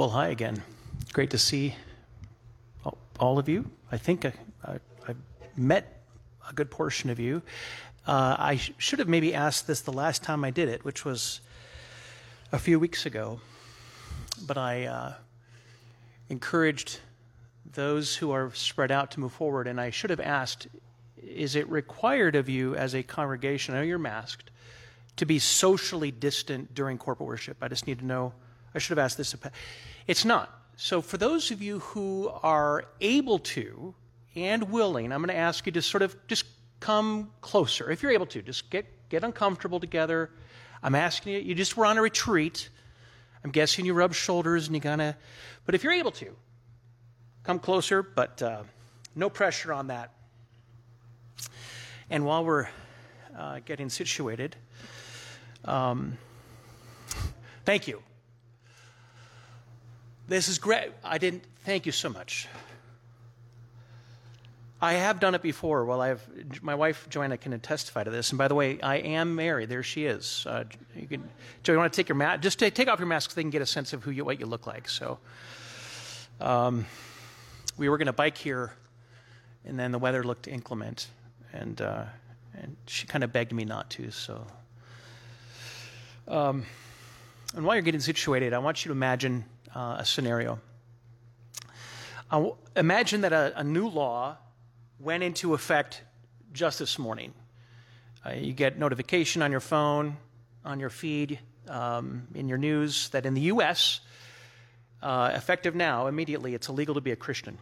Well, hi again. Great to see all of you. I think I, I, I met a good portion of you. Uh, I sh- should have maybe asked this the last time I did it, which was a few weeks ago. But I uh, encouraged those who are spread out to move forward, and I should have asked is it required of you as a congregation, I know you're masked, to be socially distant during corporate worship? I just need to know. I should have asked this. It's not. So, for those of you who are able to and willing, I'm going to ask you to sort of just come closer. If you're able to, just get, get uncomfortable together. I'm asking you, you just were on a retreat. I'm guessing you rub shoulders and you kind of, but if you're able to, come closer, but uh, no pressure on that. And while we're uh, getting situated, um, thank you. This is great. I didn't, thank you so much. I have done it before. Well, I have my wife Joanna can testify to this. And by the way, I am married. There she is. Uh, you can, Joe, you want to take your mask? Just take, take off your mask so they can get a sense of who you, what you look like. So, um, we were going to bike here, and then the weather looked inclement, and uh, and she kind of begged me not to. So, um, and while you're getting situated, I want you to imagine uh, a scenario. Uh, imagine that a, a new law went into effect just this morning. Uh, you get notification on your phone, on your feed, um, in your news that in the U.S., uh, effective now, immediately, it's illegal to be a Christian.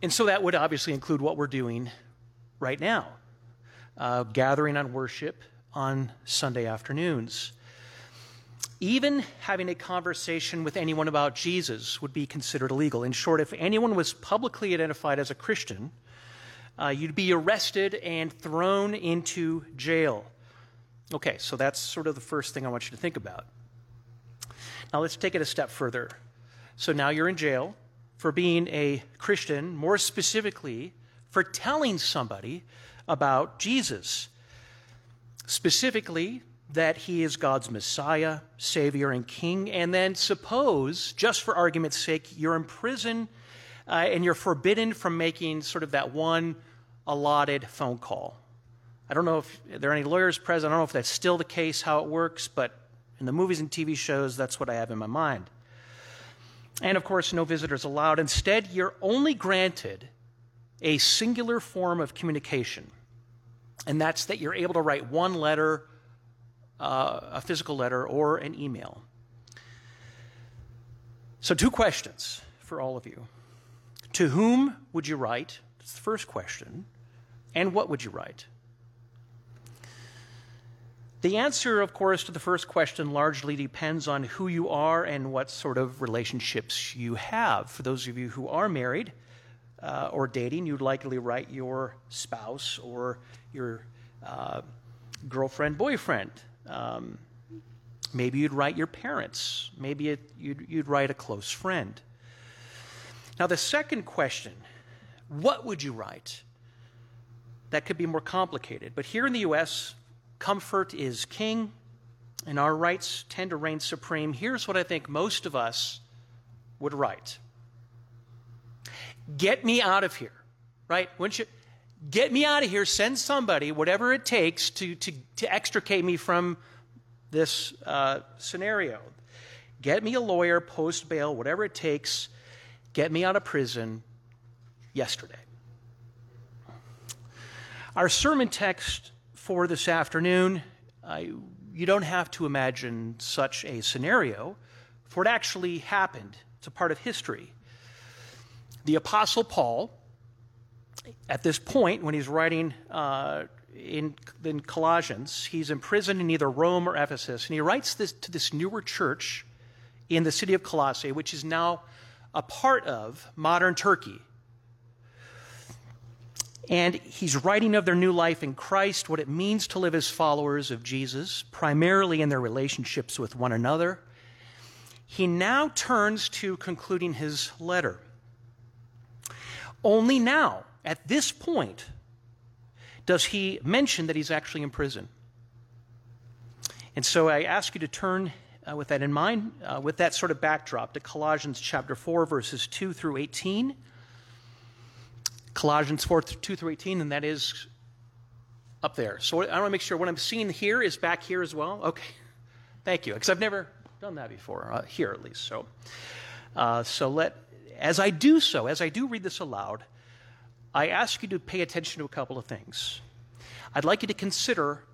And so that would obviously include what we're doing right now uh, gathering on worship on Sunday afternoons. Even having a conversation with anyone about Jesus would be considered illegal. In short, if anyone was publicly identified as a Christian, uh, you'd be arrested and thrown into jail. Okay, so that's sort of the first thing I want you to think about. Now let's take it a step further. So now you're in jail for being a Christian, more specifically, for telling somebody about Jesus. Specifically, that he is God's Messiah, Savior, and King, and then suppose, just for argument's sake, you're in prison uh, and you're forbidden from making sort of that one allotted phone call. I don't know if there are any lawyers present. I don't know if that's still the case, how it works, but in the movies and TV shows, that's what I have in my mind. And of course, no visitors allowed. Instead, you're only granted a singular form of communication, and that's that you're able to write one letter uh, a physical letter or an email. So, two questions for all of you. To whom would you write? That's the first question. And what would you write? The answer, of course, to the first question largely depends on who you are and what sort of relationships you have. For those of you who are married uh, or dating, you'd likely write your spouse or your uh, girlfriend, boyfriend. Um, maybe you'd write your parents. Maybe it, you'd, you'd write a close friend. Now, the second question what would you write? That could be more complicated. But here in the U.S., comfort is king, and our rights tend to reign supreme. Here's what I think most of us would write Get me out of here, right? Wouldn't you? Get me out of here. Send somebody, whatever it takes, to, to, to extricate me from this uh, scenario. Get me a lawyer, post bail, whatever it takes. Get me out of prison yesterday. Our sermon text for this afternoon, uh, you don't have to imagine such a scenario, for it actually happened. It's a part of history. The Apostle Paul, at this point, when he's writing uh, in, in Colossians, he's imprisoned in either Rome or Ephesus, and he writes this to this newer church in the city of Colossae, which is now a part of modern Turkey. And he's writing of their new life in Christ, what it means to live as followers of Jesus, primarily in their relationships with one another. He now turns to concluding his letter. Only now, at this point, does he mention that he's actually in prison. And so I ask you to turn uh, with that in mind, uh, with that sort of backdrop, to Colossians chapter 4, verses 2 through 18. Colossians 4, 2 through 18, and that is up there. So I want to make sure what I'm seeing here is back here as well. Okay. Thank you. Because I've never done that before, uh, here at least. So, uh, so let, as I do so, as I do read this aloud, I ask you to pay attention to a couple of things. I'd like you to consider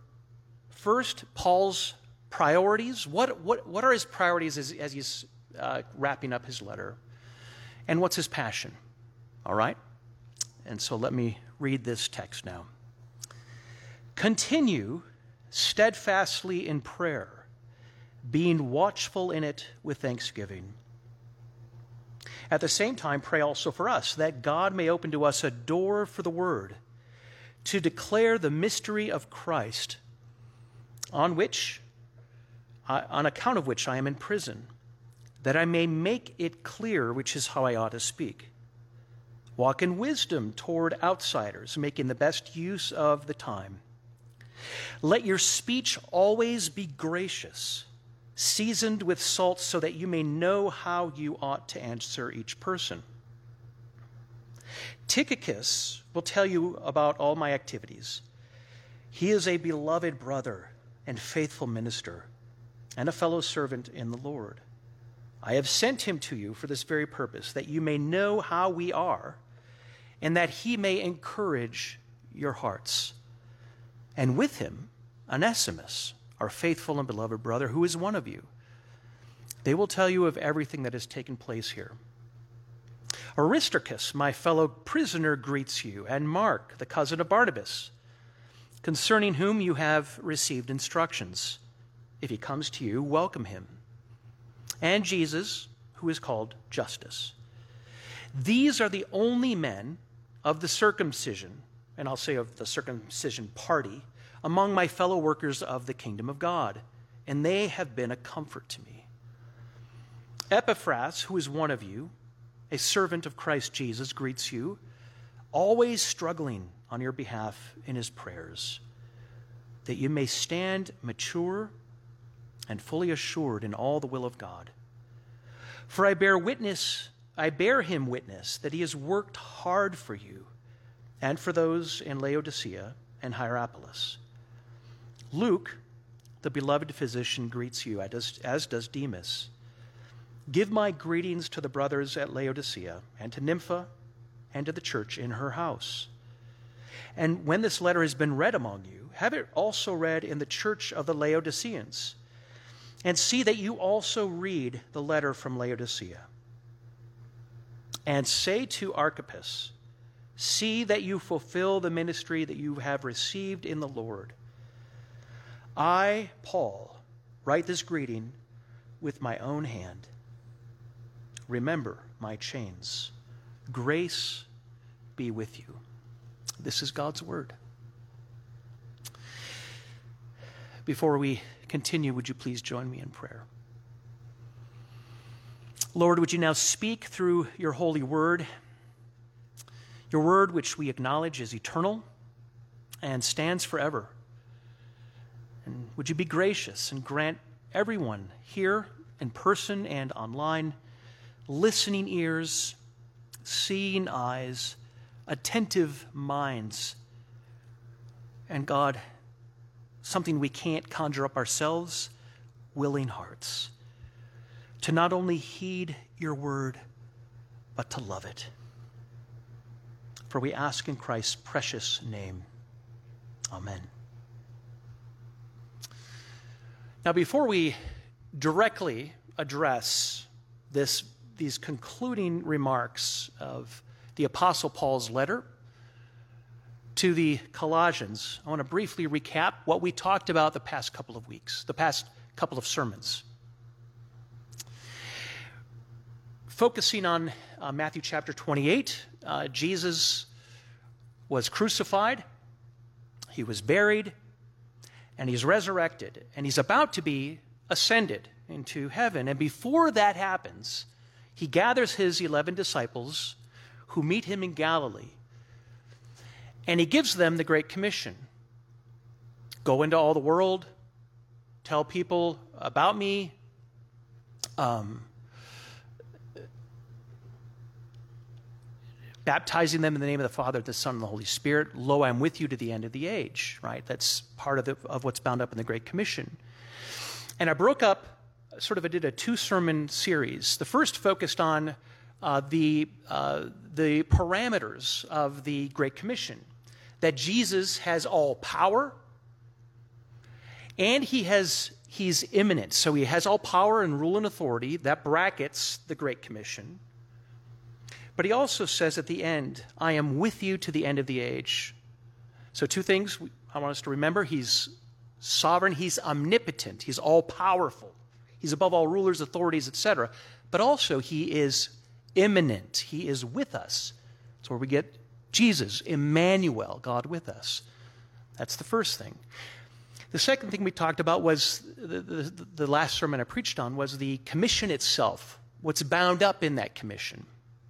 first Paul's priorities. What, what, what are his priorities as, as he's uh, wrapping up his letter? And what's his passion? All right? And so let me read this text now. Continue steadfastly in prayer, being watchful in it with thanksgiving. At the same time, pray also for us, that God may open to us a door for the word, to declare the mystery of Christ, on which on account of which I am in prison, that I may make it clear which is how I ought to speak. Walk in wisdom toward outsiders, making the best use of the time. Let your speech always be gracious, seasoned with salt, so that you may know how you ought to answer each person. Tychicus will tell you about all my activities. He is a beloved brother and faithful minister and a fellow servant in the Lord. I have sent him to you for this very purpose, that you may know how we are, and that he may encourage your hearts. And with him, Onesimus, our faithful and beloved brother, who is one of you. They will tell you of everything that has taken place here. Aristarchus, my fellow prisoner, greets you, and Mark, the cousin of Barnabas, concerning whom you have received instructions. If he comes to you, welcome him. And Jesus, who is called Justus. These are the only men of the circumcision, and I'll say of the circumcision party, among my fellow workers of the kingdom of God, and they have been a comfort to me. Epaphras, who is one of you, a servant of Christ Jesus, greets you, always struggling on your behalf in his prayers, that you may stand mature and fully assured in all the will of God. For I bear witness, I bear him witness that he has worked hard for you and for those in Laodicea and Hierapolis. Luke, the beloved physician, greets you, as does Demas. Give my greetings to the brothers at Laodicea and to Nympha and to the church in her house. And when this letter has been read among you, have it also read in the church of the Laodiceans and see that you also read the letter from Laodicea. And say to Archippus, See that you fulfill the ministry that you have received in the Lord. I, Paul, write this greeting with my own hand. Remember my chains. Grace be with you. This is God's word. Before we continue, would you please join me in prayer? Lord, would you now speak through your holy word, your word which we acknowledge is eternal and stands forever. And would you be gracious and grant everyone here in person and online listening ears, seeing eyes, attentive minds, and God, something we can't conjure up ourselves, willing hearts, to not only heed your word, but to love it. For we ask in Christ's precious name. Amen. Now, before we directly address this, these concluding remarks of the Apostle Paul's letter, to the Colossians, I want to briefly recap what we talked about the past couple of weeks, the past couple of sermons. Focusing on uh, Matthew chapter 28, uh, Jesus was crucified, he was buried, and he's resurrected, and he's about to be ascended into heaven. And before that happens, he gathers his 11 disciples who meet him in Galilee and he gives them the Great Commission go into all the world, tell people about me, um, baptizing them in the name of the Father, the Son, and the Holy Spirit. Lo, I'm with you to the end of the age, right? That's part of, the, of what's bound up in the Great Commission. And I broke up, sort of, I did a two sermon series. The first focused on uh, the, uh, the parameters of the Great Commission that Jesus has all power and he has he's immanent so he has all power and rule and authority that brackets the great commission but he also says at the end, I am with you to the end of the age. So, two things I want us to remember He's sovereign, He's omnipotent, He's all powerful, He's above all rulers, authorities, etc. But also, He is immanent, He is with us. That's where we get Jesus, Emmanuel, God with us. That's the first thing. The second thing we talked about was the, the, the last sermon I preached on was the commission itself, what's bound up in that commission.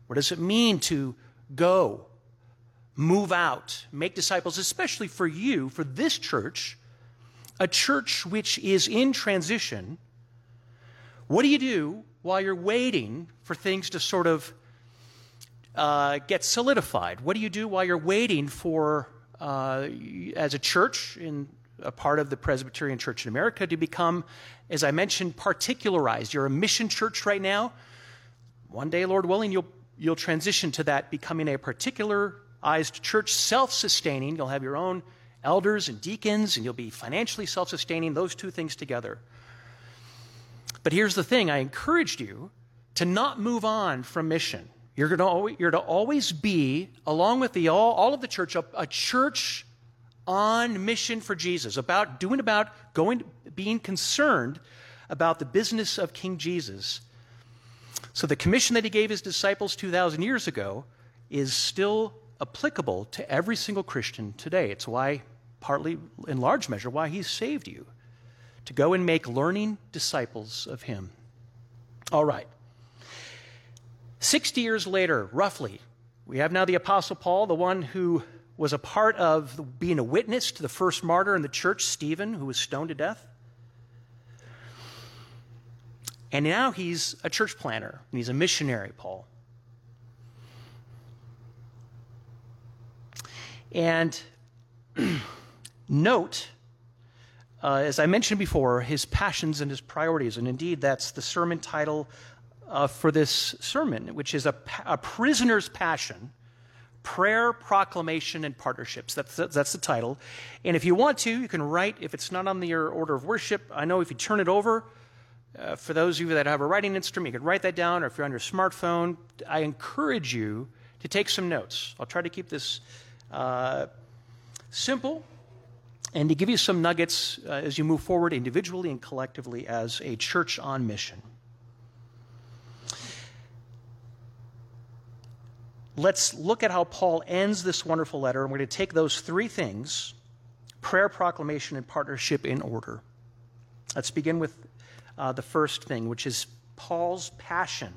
What does it mean to go, move out, make disciples, especially for you, for this church, a church which is in transition? What do you do while you're waiting for things to sort of uh, get solidified? What do you do while you're waiting for, uh, as a church in a part of the Presbyterian Church in America, to become, as I mentioned, particularized? You're a mission church right now. One day, Lord willing, you'll you'll transition to that becoming a particularized church, self sustaining. You'll have your own elders and deacons, and you'll be financially self sustaining, those two things together. But here's the thing I encouraged you to not move on from mission. You're, to always, you're to always be, along with the, all, all of the church, a, a church on mission for Jesus, about doing about going, being concerned about the business of King Jesus so the commission that he gave his disciples 2,000 years ago is still applicable to every single Christian today. It's why, partly in large measure, why he saved you to go and make learning disciples of him. All right. 60 years later, roughly, we have now the Apostle Paul, the one who was a part of being a witness to the first martyr in the church, Stephen, who was stoned to death. And now he's a church planter and he's a missionary, Paul. And note, uh, as I mentioned before, his passions and his priorities. And indeed, that's the sermon title uh, for this sermon, which is a, a, prisoner's passion prayer, proclamation, and partnerships. That's, that's the title. And if you want to, you can write, if it's not on your order of worship, I know if you turn it over, uh, for those of you that have a writing instrument, you could write that down, or if you're on your smartphone, I encourage you to take some notes. I'll try to keep this uh, simple and to give you some nuggets uh, as you move forward individually and collectively as a church on mission. Let's look at how Paul ends this wonderful letter, and we're going to take those three things prayer, proclamation, and partnership in order. Let's begin with uh, the first thing, which is Paul's passion.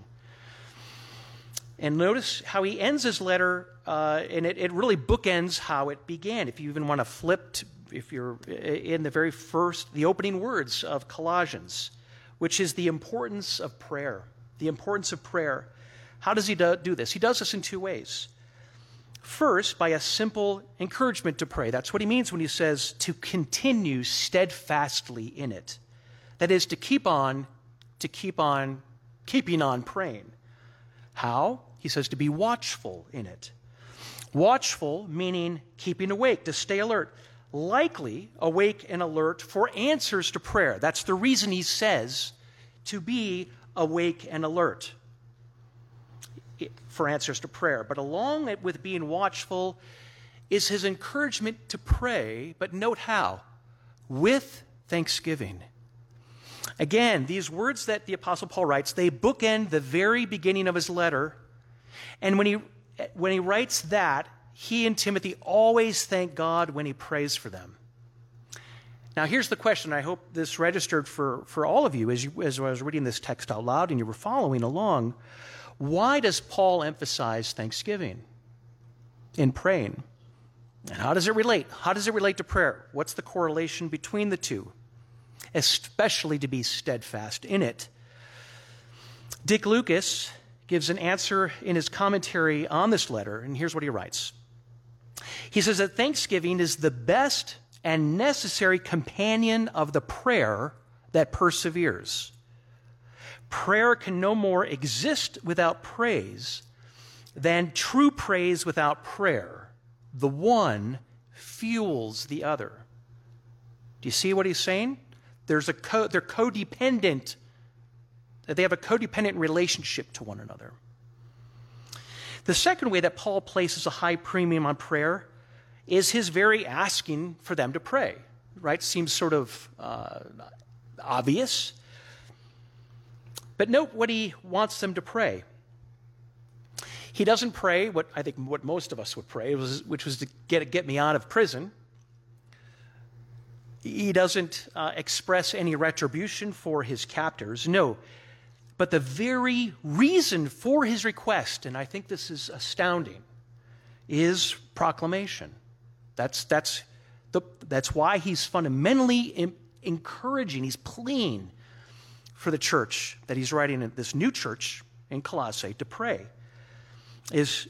And notice how he ends his letter, uh, and it, it, really bookends how it began. If you even want to flip, to, if you're in the very first, the opening words of Colossians, which is the importance of prayer. The importance of prayer. How does he do, do this? He does this in two ways. First, by a simple encouragement to pray. That's what he means when he says to continue steadfastly in it. That is to keep on, to keep on, keeping on praying. How? He says to be watchful in it. Watchful meaning keeping awake, to stay alert. Likely awake and alert for answers to prayer. That's the reason he says to be awake and alert for answers to prayer. But along with being watchful is his encouragement to pray, but note how? With thanksgiving. Again, these words that the Apostle Paul writes, they bookend the very beginning of his letter. And when he, when he writes that, he and Timothy always thank God when he prays for them. Now, here's the question. I hope this registered for, for all of you as, you as I was reading this text out loud and you were following along. Why does Paul emphasize thanksgiving in praying? And how does it relate? How does it relate to prayer? What's the correlation between the two? Especially to be steadfast in it. Dick Lucas gives an answer in his commentary on this letter, and here's what he writes. He says that thanksgiving is the best and necessary companion of the prayer that perseveres. Prayer can no more exist without praise than true praise without prayer. The one fuels the other. Do you see what he's saying? There's a co- they're codependent. They have a codependent relationship to one another. The second way that Paul places a high premium on prayer is his very asking for them to pray. Right? Seems sort of uh, obvious. But note what he wants them to pray. He doesn't pray what I think what most of us would pray, which was to get, get me out of prison. He doesn't uh, express any retribution for his captors. No. But the very reason for his request, and I think this is astounding, is proclamation. That's, that's, the, that's why he's fundamentally encouraging, he's pleading for the church that he's writing in this new church in Colossae to pray, is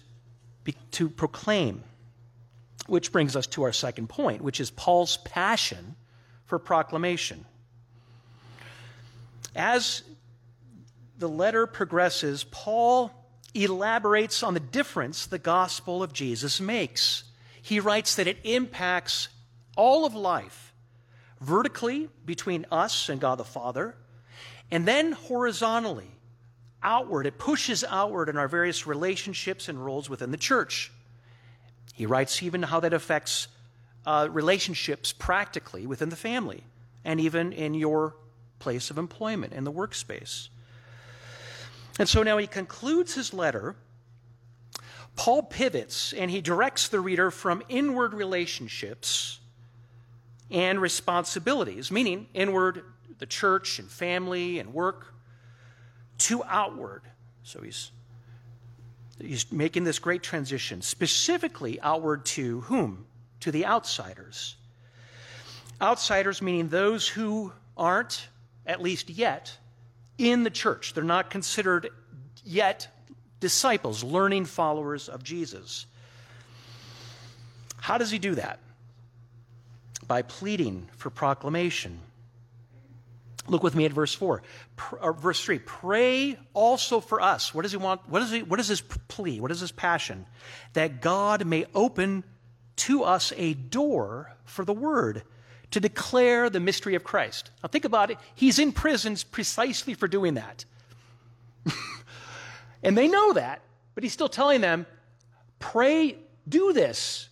be, to proclaim. Which brings us to our second point, which is Paul's passion for proclamation. As the letter progresses, Paul elaborates on the difference the gospel of Jesus makes. He writes that it impacts all of life vertically between us and God the Father, and then horizontally, outward. It pushes outward in our various relationships and roles within the church. He writes even how that affects uh, relationships practically within the family and even in your place of employment, in the workspace. And so now he concludes his letter. Paul pivots and he directs the reader from inward relationships and responsibilities, meaning inward, the church and family and work, to outward. So he's, he's making this great transition, specifically outward to whom? To the outsiders. Outsiders meaning those who aren't, at least yet, in the church. They're not considered yet disciples, learning followers of Jesus. How does he do that? By pleading for proclamation. Look with me at verse 4. Pr- verse 3. Pray also for us. What does he want? What is, he, what is his plea? What is his passion? That God may open to us a door for the word to declare the mystery of Christ. Now think about it. He's in prisons precisely for doing that. and they know that, but he's still telling them, pray, do this,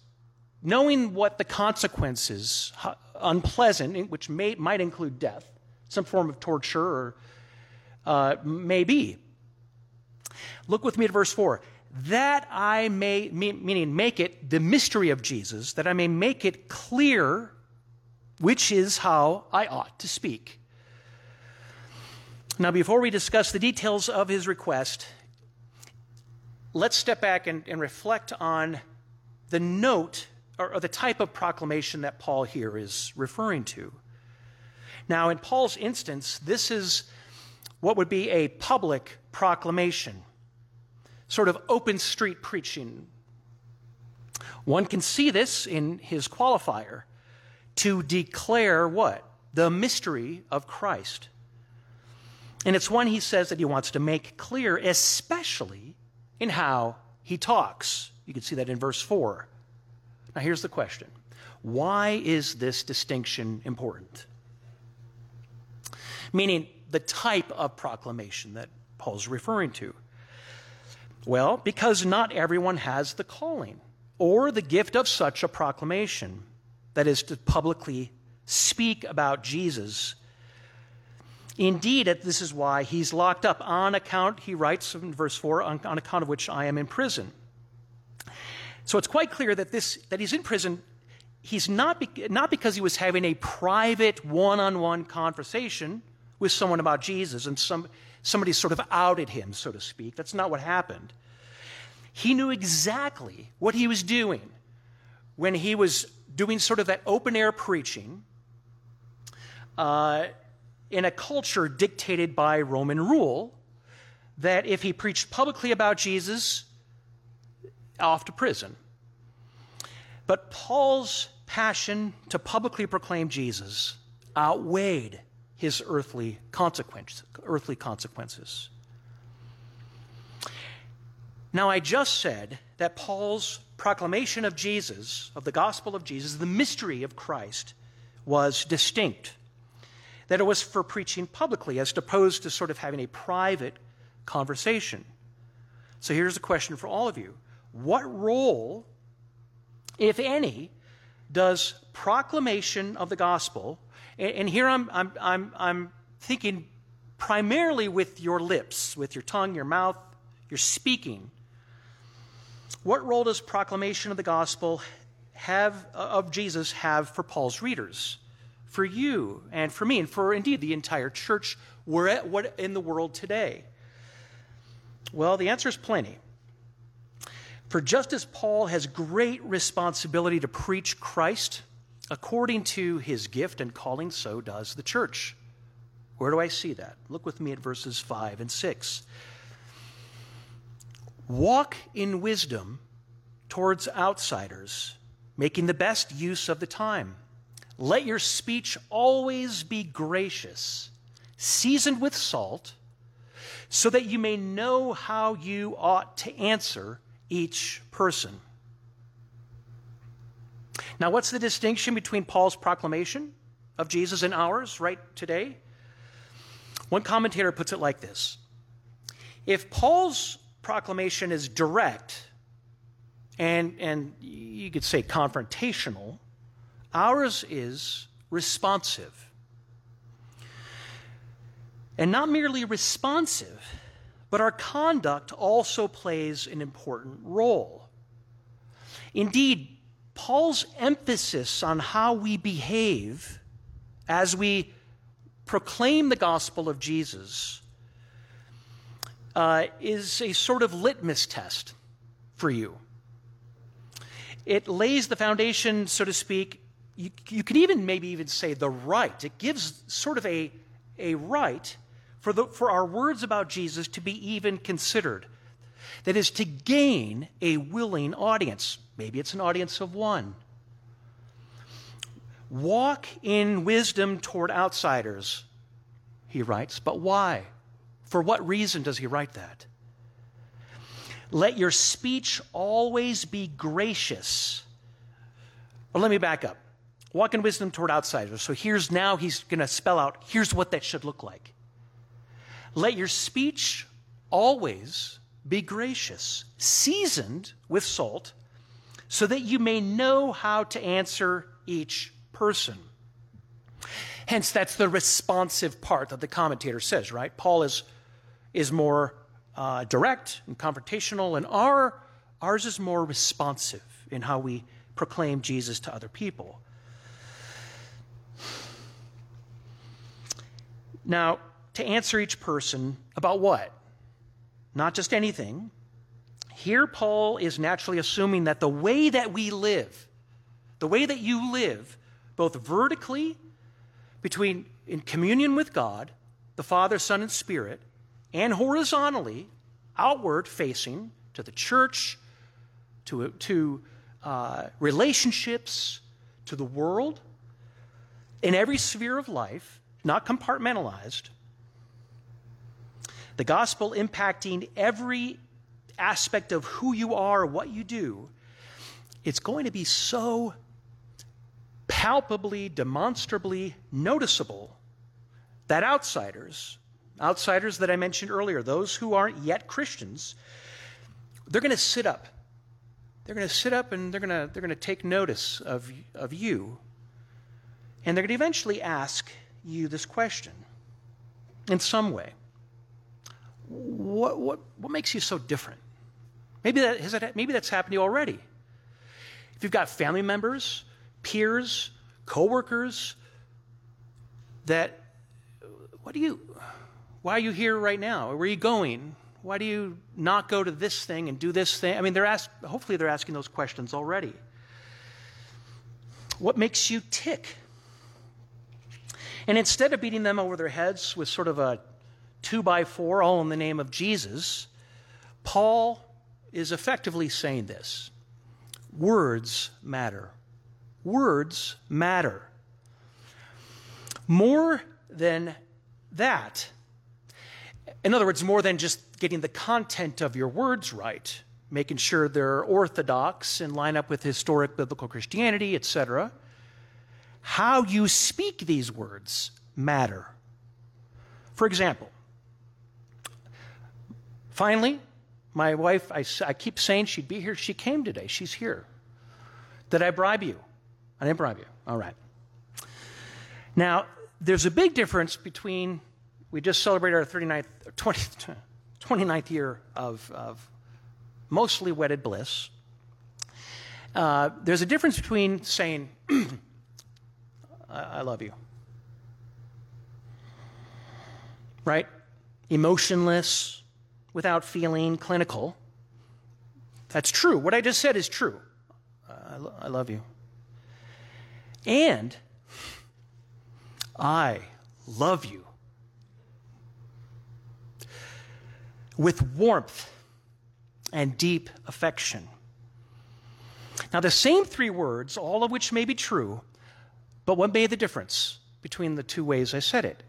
knowing what the consequences, unpleasant, which may, might include death, some form of torture, or uh, may be. Look with me at verse 4. That I may, meaning make it the mystery of Jesus, that I may make it clear which is how I ought to speak. Now, before we discuss the details of his request, let's step back and, and reflect on the note or, or the type of proclamation that Paul here is referring to. Now, in Paul's instance, this is what would be a public proclamation, sort of open street preaching. One can see this in his qualifier to declare what? The mystery of Christ. And it's one he says that he wants to make clear, especially in how he talks. You can see that in verse 4. Now, here's the question Why is this distinction important? Meaning the type of proclamation that Paul's referring to. Well, because not everyone has the calling or the gift of such a proclamation, that is, to publicly speak about Jesus Indeed, this is why he's locked up on account, he writes in verse 4, on, on account of which I am in prison. So it's quite clear that, this, that he's in prison. He's not, be, not because he was having a private one on one conversation with someone about Jesus and some, somebody sort of outed him, so to speak. That's not what happened. He knew exactly what he was doing when he was doing sort of that open air preaching. Uh, in a culture dictated by Roman rule that if he preached publicly about Jesus, off to prison. But Paul's passion to publicly proclaim Jesus outweighed his earthly, consequence, earthly consequences. Now, I just said that Paul's proclamation of Jesus, of the gospel of Jesus, the mystery of Christ, was distinct. That it was for preaching publicly as opposed to sort of having a private conversation. So here's a question for all of you What role, if any, does proclamation of the gospel, and, and here I'm, I'm, I'm, I'm thinking primarily with your lips, with your tongue, your mouth, your speaking, what role does proclamation of the gospel have uh, of Jesus have for Paul's readers, for you and for me, and for indeed the entire church we're at what in the world today? Well, the answer is plenty. For just as Paul has great responsibility to preach Christ according to his gift and calling, so does the church. Where do I see that? Look with me at verses 5 and 6. Walk in wisdom towards outsiders, making the best use of the time. Let your speech always be gracious, seasoned with salt, so that you may know how you ought to answer each person. Now, what's the distinction between Paul's proclamation of Jesus and ours right today? One commentator puts it like this If Paul's proclamation is direct and, and you could say confrontational, ours is responsive. And not merely responsive, but our conduct also plays an important role. Indeed, Paul's emphasis on how we behave as we proclaim the gospel of Jesus uh, is a sort of litmus test for you. It lays the foundation, so to speak. You, you could even maybe even say the right. It gives sort of a, a right for, the, for our words about Jesus to be even considered. That is, to gain a willing audience. Maybe it's an audience of one. Walk in wisdom toward outsiders, he writes. But why? For what reason does he write that? Let your speech always be gracious. Well, let me back up. Walk in wisdom toward outsiders. So here's now he's going to spell out here's what that should look like. Let your speech always be gracious, seasoned with salt, so that you may know how to answer each person. Hence, that's the responsive part that the commentator says, right? Paul is, is more uh, direct and confrontational, and our, ours is more responsive in how we proclaim Jesus to other people. Now, to answer each person about what? Not just anything. Here, Paul is naturally assuming that the way that we live, the way that you live, both vertically, between in communion with God, the Father, Son, and Spirit, and horizontally, outward facing to the church, to, to uh, relationships, to the world, in every sphere of life, not compartmentalized, the gospel impacting every aspect of who you are, what you do, it's going to be so palpably, demonstrably noticeable that outsiders, outsiders that I mentioned earlier, those who aren't yet Christians, they're going to sit up. They're going to sit up and they're going to, they're going to take notice of, of you. And they're going to eventually ask you this question in some way what, what, what makes you so different? Maybe, that, has that, maybe that's happened to you already. If you've got family members, peers, coworkers, that, what do you, why are you here right now? Where are you going? Why do you not go to this thing and do this thing? I mean, they're ask, hopefully they're asking those questions already. What makes you tick? And instead of beating them over their heads with sort of a two by four, all in the name of Jesus, Paul is effectively saying this words matter. Words matter. More than that, in other words, more than just getting the content of your words right, making sure they're orthodox and line up with historic biblical Christianity, etc. How you speak these words matter. For example, finally, my wife, I, I keep saying she'd be here. She came today. She's here. Did I bribe you? I didn't bribe you. All right. Now, there's a big difference between, we just celebrated our 39th, 20, 29th year of, of mostly wedded bliss. Uh, there's a difference between saying, I love you, right? Emotionless, without feeling, clinical. That's true. What I just said is true. I, lo- I love you. And I love you. With warmth and deep affection. Now, the same three words, all of which may be true, but what made the difference between the two ways I said it?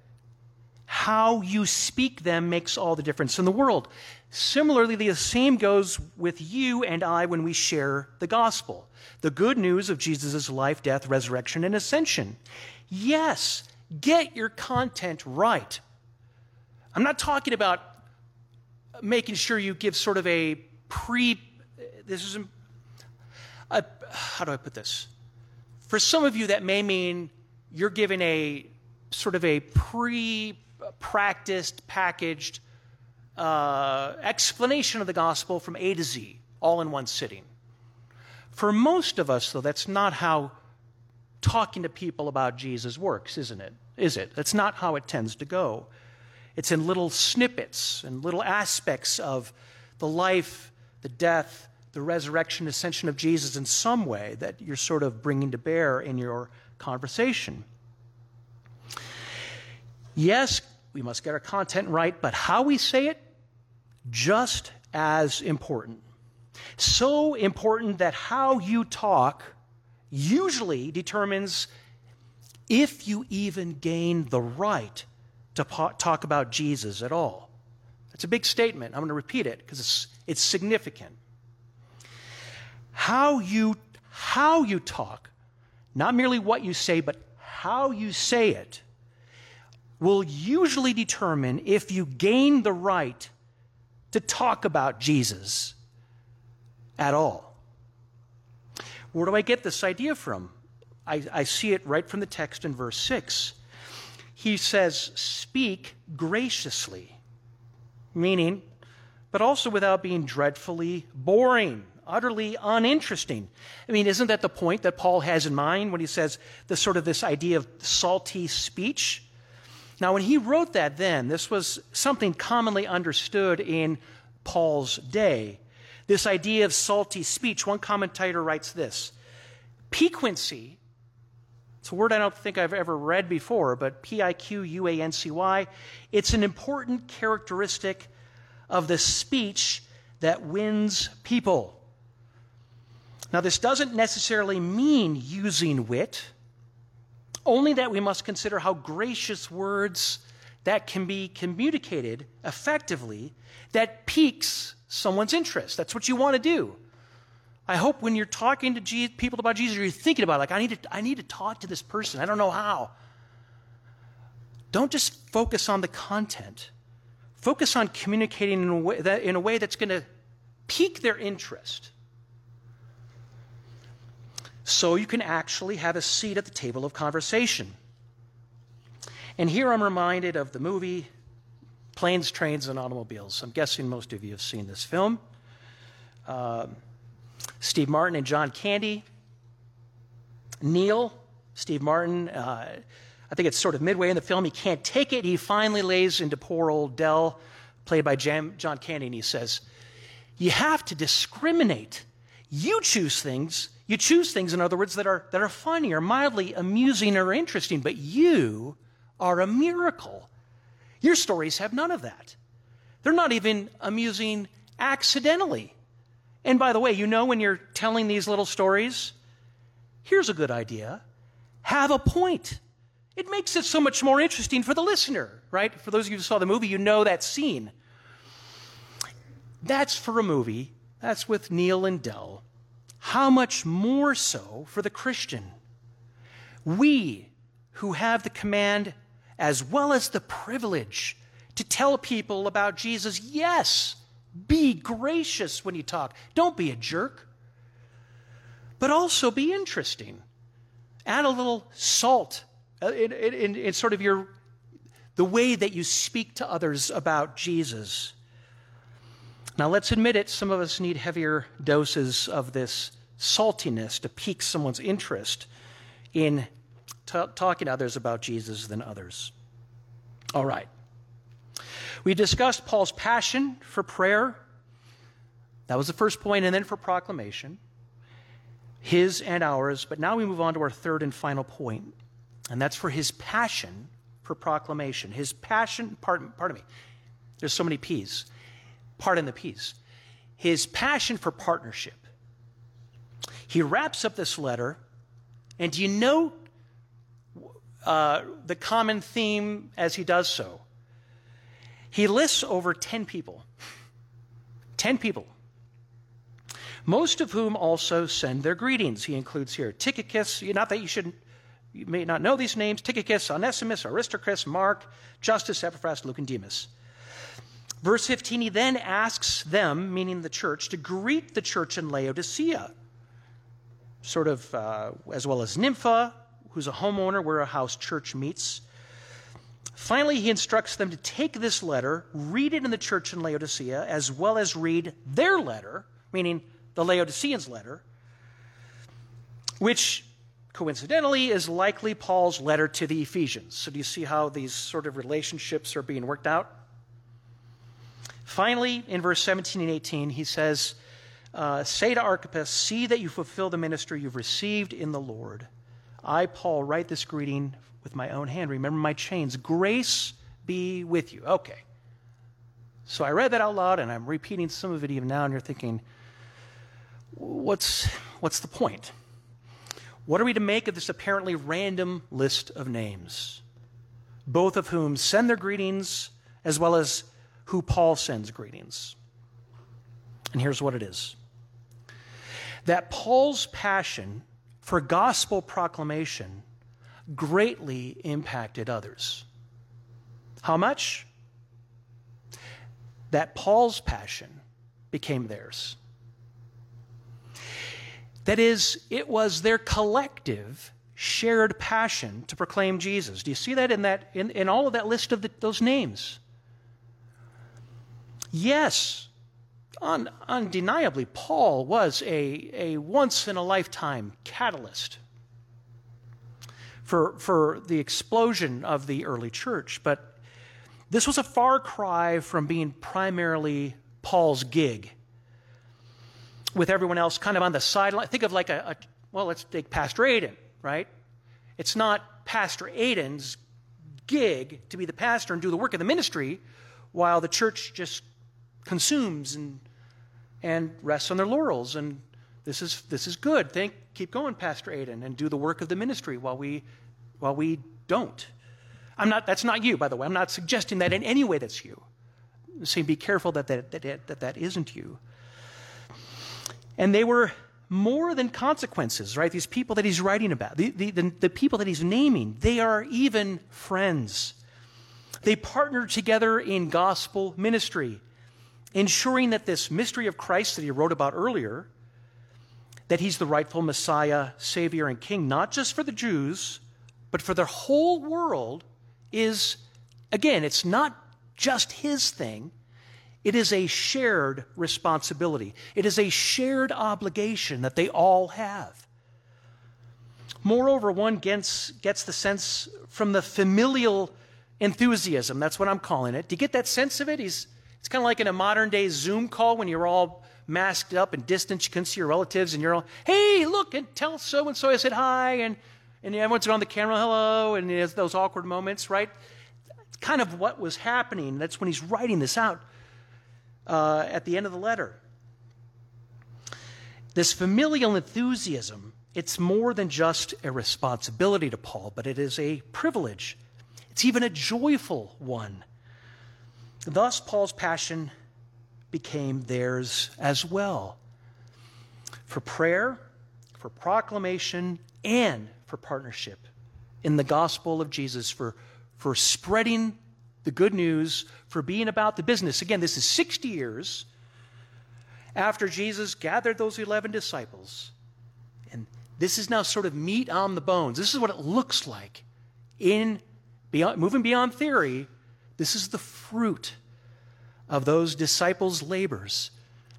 How you speak them makes all the difference in the world. Similarly, the same goes with you and I when we share the gospel the good news of Jesus' life, death, resurrection, and ascension. Yes, get your content right. I'm not talking about making sure you give sort of a pre. This is. A, how do I put this? For some of you, that may mean you're giving a sort of a pre practiced, packaged uh, explanation of the gospel from A to Z, all in one sitting. For most of us, though, that's not how talking to people about Jesus works, isn't it? Is it? That's not how it tends to go. It's in little snippets and little aspects of the life, the death, the resurrection, ascension of Jesus in some way that you're sort of bringing to bear in your conversation. Yes, we must get our content right, but how we say it, just as important. So important that how you talk usually determines if you even gain the right to talk about Jesus at all. That's a big statement. I'm going to repeat it because it's, it's significant. How you, how you talk, not merely what you say, but how you say it, will usually determine if you gain the right to talk about Jesus at all. Where do I get this idea from? I, I, see it right from the text in verse 6. He says, Speak graciously, meaning, but also without being dreadfully boring, utterly uninteresting. I mean, isn't that the point that Paul has in mind when he says the sort of this idea of salty speech? Now, when he wrote that then, this was something commonly understood in Paul's day. This idea of salty speech, one commentator writes this Piquancy, it's a word I don't think I've ever read before, but P I Q U A N C Y, it's an important characteristic of the speech that wins people. Now, this doesn't necessarily mean using wit only that we must consider how gracious words that can be communicated effectively that piques someone's interest. That's what you want to do. I hope when you're talking to Jesus, people about Jesus, you're thinking about like I need to I need to talk to this person. I don't know how. Don't just focus on the content. Focus on communicating in a way, that, in a way that's going to pique their interest so you can actually have a seat at the table of conversation. And here I'm reminded of the movie Planes, Trains, and Automobiles. I'm guessing most of you have seen this film. Uh, Steve Martin and John Candy. Neil, Steve Martin, uh, I think it's sort of midway in the film. He can't take it. He finally lays into poor old Del, played by Jam, John Candy, and he says, You have to discriminate. You choose things you choose things, in other words, that are, that are funny or mildly amusing or interesting, but you are a miracle. Your stories have none of that. They're not even amusing accidentally. And by the way, you know when you're telling these little stories, here's a good idea have a point. It makes it so much more interesting for the listener, right? For those of you who saw the movie, you know that scene. That's for a movie. That's with Neil and Del. How much more so for the Christian? We who have the command as well as the privilege to tell people about Jesus, yes, be gracious when you talk. Don't be a jerk. But also be interesting. Add a little salt uh, in, in, in sort of your the way that you speak to others about Jesus. Now, let's admit it, some of us need heavier doses of this saltiness to pique someone's interest in t- talking to others about Jesus than others. All right. We discussed Paul's passion for prayer. That was the first point, and then for proclamation, his and ours. But now we move on to our third and final point, and that's for his passion for proclamation. His passion, pardon, pardon me, there's so many P's. Pardon the P's. His passion for partnership. He wraps up this letter, and do you know uh, the common theme as he does so? He lists over 10 people. 10 people. Most of whom also send their greetings. He includes here Tychicus, not that you should you may not know these names Tychicus, Onesimus, Aristarchus, Mark, Justus, Epaphras, Luke, and Demas. Verse 15, he then asks them, meaning the church, to greet the church in Laodicea, sort of uh, as well as Nympha, who's a homeowner where a house church meets. Finally, he instructs them to take this letter, read it in the church in Laodicea, as well as read their letter, meaning the Laodiceans' letter, which coincidentally is likely Paul's letter to the Ephesians. So, do you see how these sort of relationships are being worked out? Finally, in verse 17 and 18, he says, uh, Say to Archippus, see that you fulfill the ministry you've received in the Lord. I, Paul, write this greeting with my own hand. Remember my chains. Grace be with you. Okay. So I read that out loud, and I'm repeating some of it even now, and you're thinking, what's, what's the point? What are we to make of this apparently random list of names? Both of whom send their greetings, as well as who Paul sends greetings. And here's what it is that Paul's passion for gospel proclamation greatly impacted others. How much? That Paul's passion became theirs. That is, it was their collective shared passion to proclaim Jesus. Do you see that in, that, in, in all of that list of the, those names? Yes, un, undeniably, Paul was a, a once in a lifetime catalyst for, for the explosion of the early church. But this was a far cry from being primarily Paul's gig, with everyone else kind of on the sideline. Think of like a, a well, let's take Pastor Aiden, right? It's not Pastor Aiden's gig to be the pastor and do the work of the ministry while the church just consumes and, and rests on their laurels. And this is, this is good. Thank, keep going, Pastor Aiden, and do the work of the ministry while we well, we don't. I'm not, that's not you, by the way. I'm not suggesting that in any way that's you. I'm saying be careful that that, that, that, that isn't you. And they were more than consequences, right? These people that he's writing about, the, the, the, the people that he's naming, they are even friends. They partner together in gospel ministry, ensuring that this mystery of Christ that he wrote about earlier, that he's the rightful Messiah, Savior, and King, not just for the Jews, but for the whole world is, again, it's not just his thing. It is a shared responsibility. It is a shared obligation that they all have. Moreover, one gets, gets the sense from the familial enthusiasm. That's what I'm calling it. Do you get that sense of it? He's, it's kind of like in a modern day Zoom call when you're all masked up and distant. You can see your relatives and you're all, hey, look, and tell so and so I said hi. And and everyone's on the camera, hello, and there's those awkward moments, right? It's kind of what was happening. That's when he's writing this out uh, at the end of the letter. This familial enthusiasm, it's more than just a responsibility to Paul, but it is a privilege. It's even a joyful one. Thus, Paul's passion became theirs as well for prayer, for proclamation, and for partnership in the gospel of Jesus, for, for spreading the good news, for being about the business. Again, this is 60 years after Jesus gathered those 11 disciples. And this is now sort of meat on the bones. This is what it looks like in beyond, moving beyond theory. This is the fruit of those disciples' labors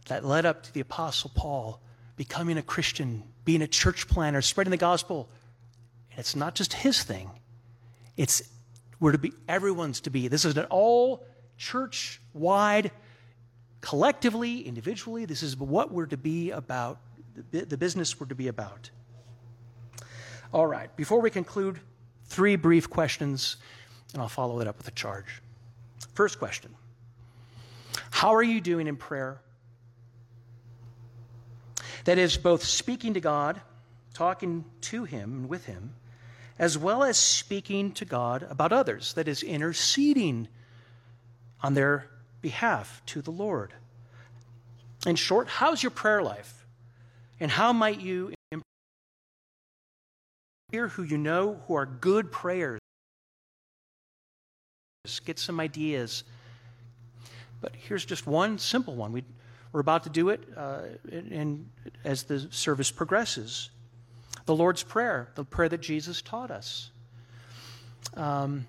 that led up to the Apostle Paul becoming a Christian, being a church planner, spreading the gospel. And it's not just his thing, it's we're to be everyone's to be. This is an all church wide, collectively, individually. This is what we're to be about, the business we're to be about. All right, before we conclude, three brief questions, and I'll follow it up with a charge. First question how are you doing in prayer? That is, both speaking to God, talking to Him and with Him, as well as speaking to God about others, that is, interceding on their behalf to the Lord. In short, how's your prayer life? And how might you hear who you know who are good prayers? Get some ideas but here's just one simple one. We, are about to do it uh, in, as the service progresses. The Lord's Prayer, the prayer that Jesus taught us. Um,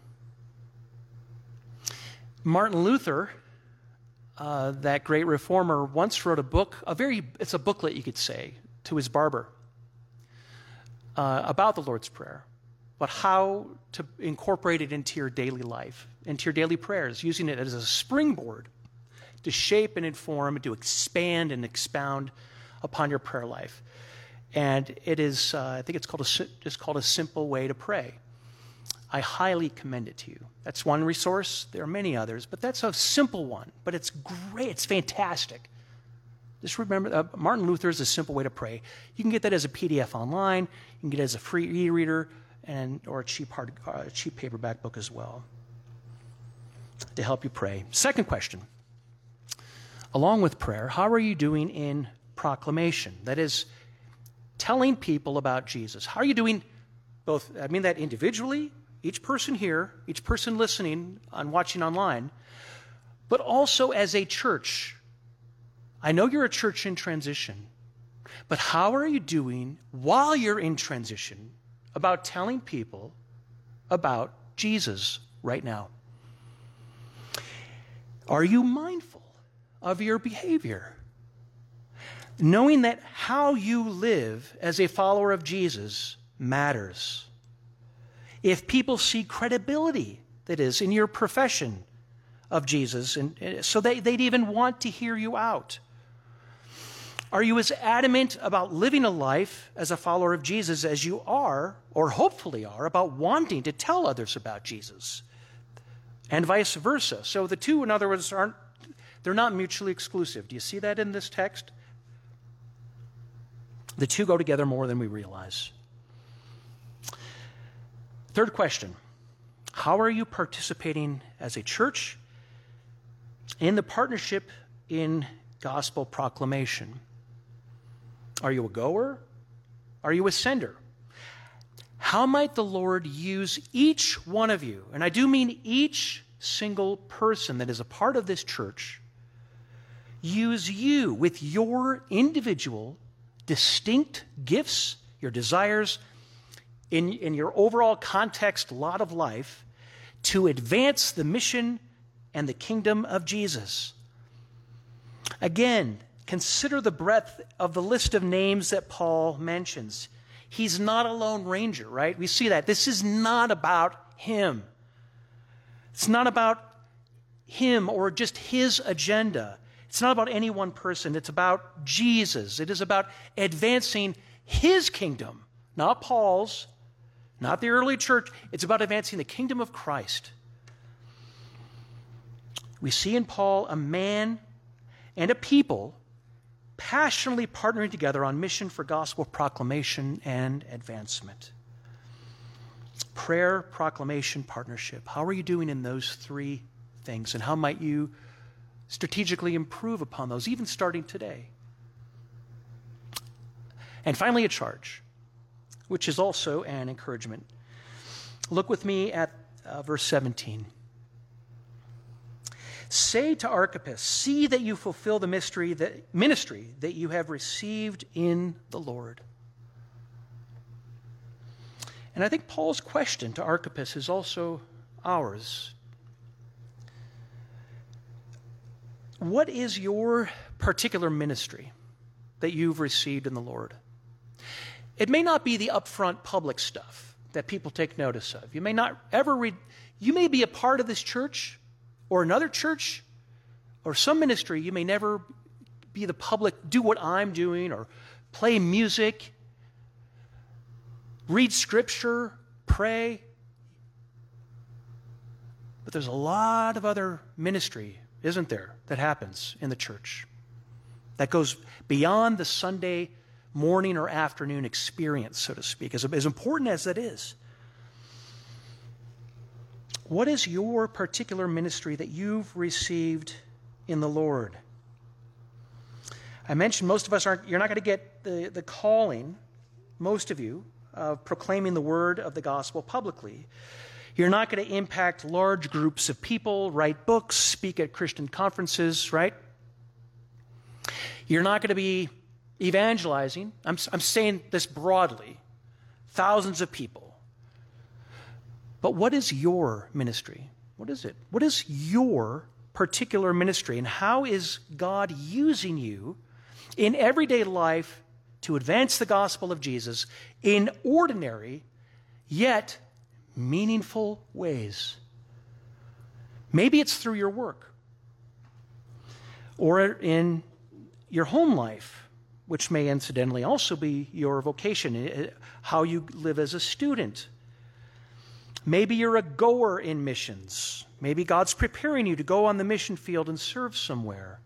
Martin Luther, uh, that great reformer, once wrote a book, a very, it's a booklet, you could say, to his barber uh, about the Lord's Prayer, but how to incorporate it into your daily life, into your daily prayers, using it as a springboard to shape and inform, to expand and expound upon your prayer life. And it is, uh, I think it's called a, it's called a simple way to pray. I highly commend it to you. That's one resource. There are many others, but that's a simple one. But it's great. It's fantastic. Just remember, uh, Martin Luther is a simple way to pray. You can get that as a PDF online. You can get it as a free e-reader and or a cheap hard, uh, cheap paperback book as well to help you pray. Second question along with prayer, how are you doing in proclamation? That is, telling people about Jesus. How are you doing both? I mean that individually, each person here, each person listening and watching online, but also as a church. I know you're a church in transition, but how are you doing while you're in transition about telling people about Jesus right now? Are you mindful? of your behavior. Knowing that how you live as a follower of Jesus matters. If people see credibility, that is, in your profession of Jesus, and so they, they'd even want to hear you out. Are you as adamant about living a life as a follower of Jesus as you are, or hopefully are, about wanting to tell others about Jesus? And vice versa. So the two, in other words, aren't they're not mutually exclusive. Do you see that in this text? The two go together more than we realize. Third question How are you participating as a church in the partnership in gospel proclamation? Are you a goer? Are you a sender? How might the Lord use each one of you, and I do mean each single person that is a part of this church, use you with your individual, distinct gifts, your desires, in, in your overall context, lot of life, to advance the mission and the kingdom of Jesus. Again, consider the breadth of the list of names that Paul mentions. He's not a lone ranger, right? We see that. This is not about him. It's not about him or just his agenda. It's not about any one person, it's about Jesus. It is about advancing his kingdom, not Paul's, not the early church. It's about advancing the kingdom of Christ. We see in Paul a man and a people passionately partnering together on mission for gospel proclamation and advancement. Prayer, proclamation, partnership. How are you doing in those three things? And how might you strategically improve upon those, even starting today? And finally, a charge, which is also an encouragement. Look with me at uh, verse 17. Say to Archippus, See that you fulfill the mystery that, ministry that you have received in the Lord. And I think Paul's question to Archippus is also ours. What is your particular ministry that you've received in the Lord? It may not be the upfront public stuff that people take notice of. You may not ever read, you may be a part of this church or another church or some ministry, you may never be the public, do what I'm doing, or play music, read scripture, pray. But there's a lot of other ministry, isn't there, that happens in the church that goes beyond the Sunday morning or afternoon experience, so to speak, as, as important as that is. What is your particular ministry that you've received in the Lord? I mentioned most of us aren't, you're not going to get the, the calling, most of you, of proclaiming the word of the gospel publicly. You're not going to impact large groups of people, write books, speak at Christian conferences, right? You're not going to be evangelizing. I'm, I'm saying this broadly thousands of people. But what is your ministry? What is it? What is your particular ministry? And how is God using you in everyday life to advance the gospel of Jesus in ordinary yet meaningful ways? Maybe it's through your work or in your home life, which may incidentally also be your vocation, eh, how you live as a student Maybe you're a goer in missions. Maybe God's preparing you to go on the mission field and serve somewhere.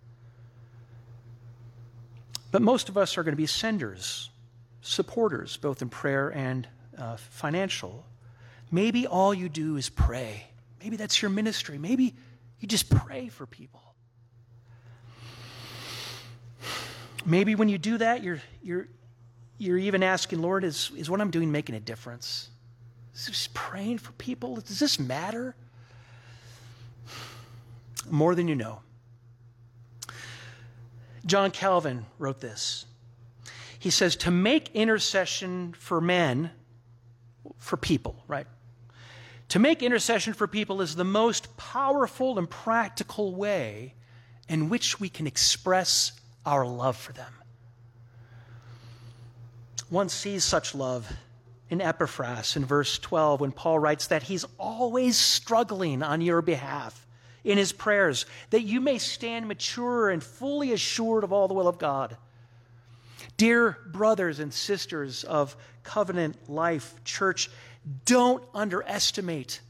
But most of us are going to be senders, supporters, both in prayer and uh, financial. Maybe all you do is pray. Maybe that's your ministry. Maybe you just pray for people. Maybe when you do that, you're, you're, you're even asking, Lord, is, is what I'm doing making a difference? Just praying for people? Does this matter? More than you know. John Calvin wrote this. He says, To make intercession for men, for people, right? To make intercession for people is the most powerful and practical way in which we can express our love for them. One sees such love in Epaphras in verse 12 when Paul writes that he's always struggling on your behalf in his prayers, that you may stand mature and fully assured of all the will of God. Dear brothers and sisters of covenant life church, don't underestimate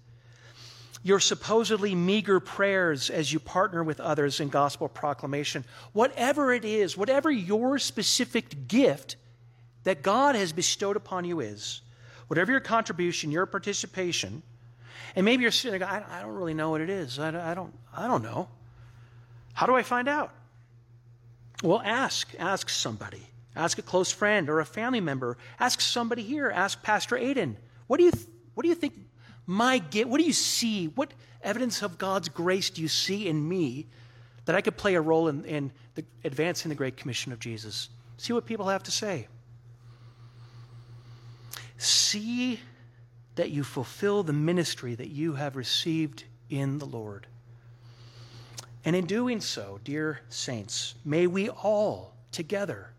your supposedly meager prayers as you partner with others in gospel proclamation. Whatever it is, whatever your specific gift that God has bestowed upon you is, whatever your contribution, your participation, and maybe you're sitting there, I, I don't really know what it is. I, don't, I don't know. How do I find out? Well, ask. Ask somebody. Ask a close friend or a family member. Ask somebody here. Ask Pastor Aiden. What do you, what do you think my gift, what do you see? What evidence of God's grace do you see in me that I could play a role in, in the, advancing the Great Commission of Jesus? See what people have to say. See that you fulfill the ministry that you have received in the Lord. And in doing so, dear saints, may we all together,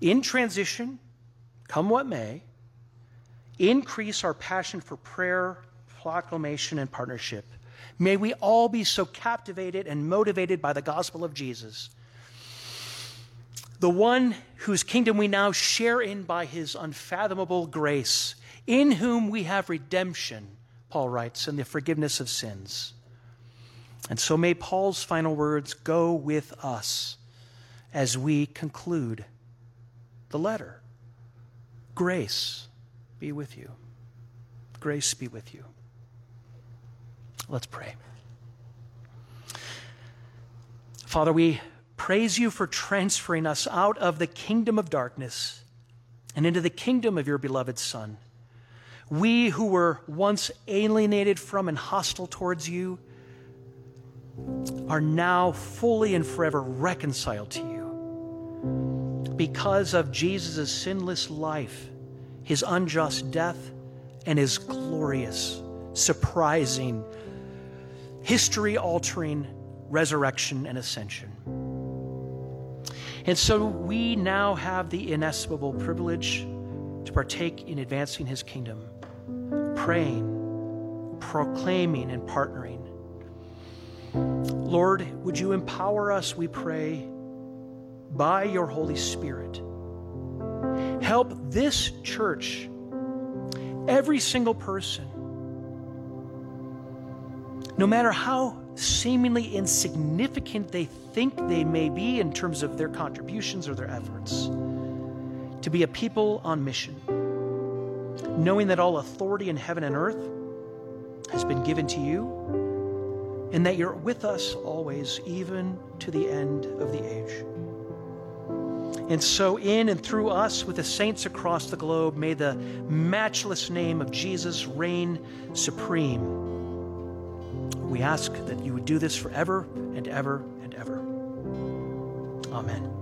in transition, come what may, increase our passion for prayer, proclamation, and partnership. May we all be so captivated and motivated by the gospel of Jesus the one whose kingdom we now share in by his unfathomable grace, in whom we have redemption, Paul writes, and the forgiveness of sins. And so may Paul's final words go with us as we conclude the letter. Grace be with you. Grace be with you. Let's pray. Father, we praise you for transferring us out of the kingdom of darkness and into the kingdom of your beloved Son. We who were once alienated from and hostile towards you are now fully and forever reconciled to you because of Jesus' sinless life, his unjust death, and his glorious, surprising, history altering resurrection and ascension. And so we now have the inestimable privilege to partake in advancing his kingdom, praying, proclaiming, and partnering. Lord, would you empower us, we pray, by your Holy Spirit? Help this church, every single person, no matter how seemingly insignificant they think they may be in terms of their contributions or their efforts, to be a people on mission, knowing that all authority in heaven and earth has been given to you, and that you're with us always, even to the end of the age. And so, in and through us, with the saints across the globe, may the matchless name of Jesus reign supreme we ask that you would do this forever and ever and ever. Amen.